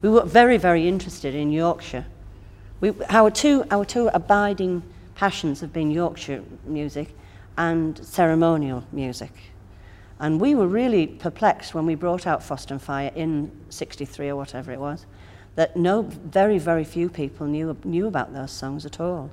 We were very, very interested in Yorkshire. We, our, two, our two abiding passions have been Yorkshire music and ceremonial music. And we were really perplexed when we brought out Frost and Fire in 63 or whatever it was, that no, very, very few people knew, knew about those songs at all.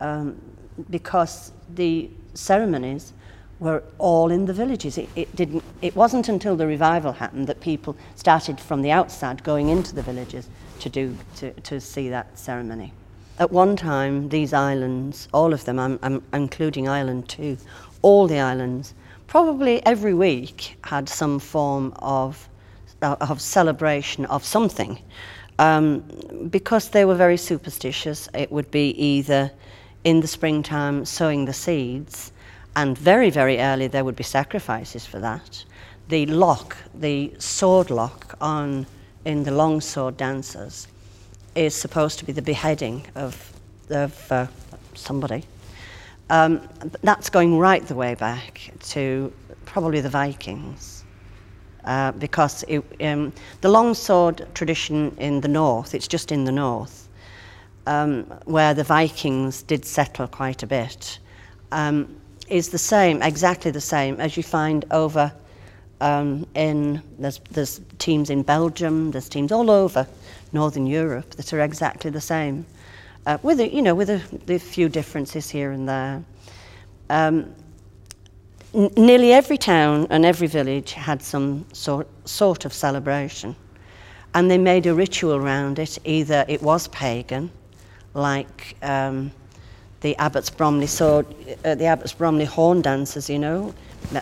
Um, because the ceremonies were all in the villages. It, it, didn't, it wasn't until the revival happened that people started from the outside going into the villages to, do, to, to see that ceremony. At one time, these islands, all of them, I'm, I'm including Ireland too, all the islands, probably every week had some form of, uh, of celebration of something. Um, because they were very superstitious, it would be either in the springtime sowing the seeds, and very, very early there would be sacrifices for that. The lock, the sword lock on in the long sword dances, is supposed to be the beheading of, of uh, somebody. Um, that's going right the way back to probably the Vikings. Uh, because it, um, the longsword tradition in the north, it's just in the north, um, where the Vikings did settle quite a bit. Um, is the same, exactly the same, as you find over um, in, there's, there's teams in Belgium, there's teams all over Northern Europe that are exactly the same, uh, with, a, you know, with a, a few differences here and there. Um, n- nearly every town and every village had some sort, sort of celebration, and they made a ritual around it. Either it was pagan, like um, the Abbots Bromley sword, uh, the Abbots Bromley horn dancers, you know,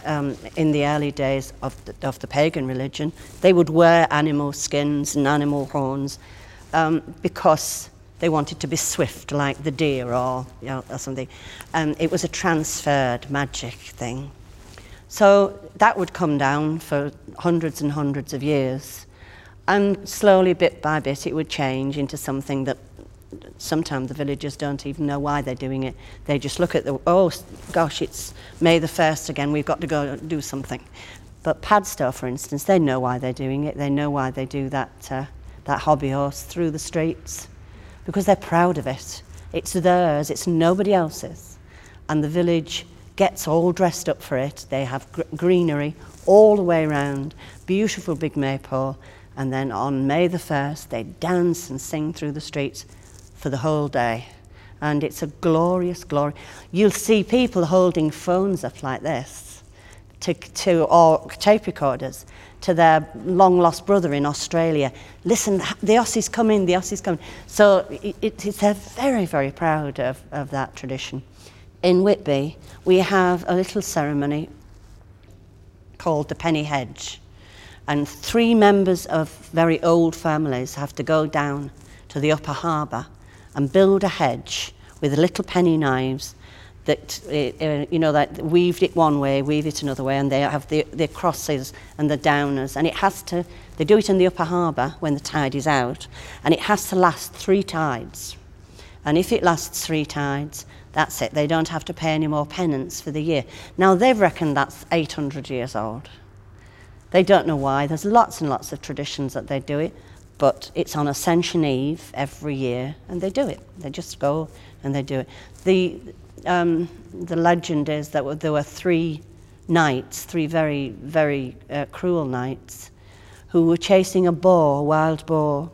um, in the early days of the, of the pagan religion, they would wear animal skins and animal horns um, because they wanted to be swift like the deer or, you know, or something. Um, it was a transferred magic thing. So that would come down for hundreds and hundreds of years. And slowly, bit by bit, it would change into something that sometimes the villagers don't even know why they're doing it. They just look at the, oh gosh, it's May the 1st again, we've got to go do something. But Padstow, for instance, they know why they're doing it. They know why they do that, uh, that hobby horse through the streets because they're proud of it. It's theirs, it's nobody else's. And the village gets all dressed up for it. They have gr- greenery all the way around, beautiful big maypole. And then on May the 1st, they dance and sing through the streets for the whole day. And it's a glorious glory. You'll see people holding phones up like this to, to or tape recorders to their long lost brother in Australia. Listen, the Aussie's coming, the Aussie's coming. So it, it, they're very, very proud of, of that tradition. In Whitby, we have a little ceremony called the Penny Hedge. And three members of very old families have to go down to the upper harbour and build a hedge with little penny knives that uh, uh, you know that weaved it one way, weave it another way, and they have the, the crosses and the downers, and it has to. They do it in the upper harbour when the tide is out, and it has to last three tides. And if it lasts three tides, that's it. They don't have to pay any more penance for the year. Now they've reckoned that's 800 years old. They don't know why. There's lots and lots of traditions that they do it but it's on Ascension Eve every year, and they do it. They just go and they do it. The, um, the legend is that there were three knights, three very, very uh, cruel knights, who were chasing a boar, a wild boar,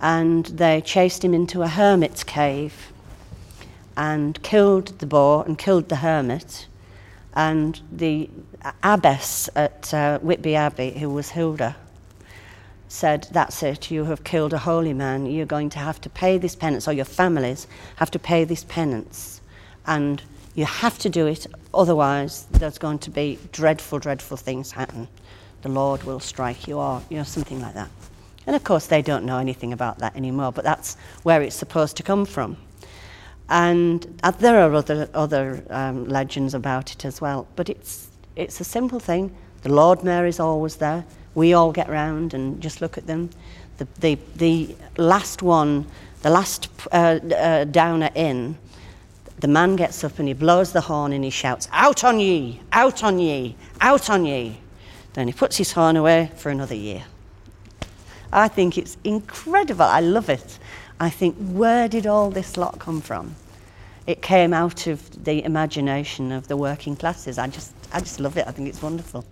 and they chased him into a hermit's cave and killed the boar and killed the hermit. And the abbess at uh, Whitby Abbey, who was Hilda, said, That's it, you have killed a holy man. You're going to have to pay this penance, or your families have to pay this penance. And you have to do it, otherwise, there's going to be dreadful, dreadful things happen. The Lord will strike you, or you know, something like that. And of course, they don't know anything about that anymore, but that's where it's supposed to come from. And uh, there are other, other um, legends about it as well, but it's, it's a simple thing. The Lord Mayor is always there we all get round and just look at them. The, the, the last one, the last uh, uh, downer in, the man gets up and he blows the horn and he shouts, Out on ye! Out on ye! Out on ye! Then he puts his horn away for another year. I think it's incredible. I love it. I think, where did all this lot come from? It came out of the imagination of the working classes. I just, I just love it. I think it's wonderful.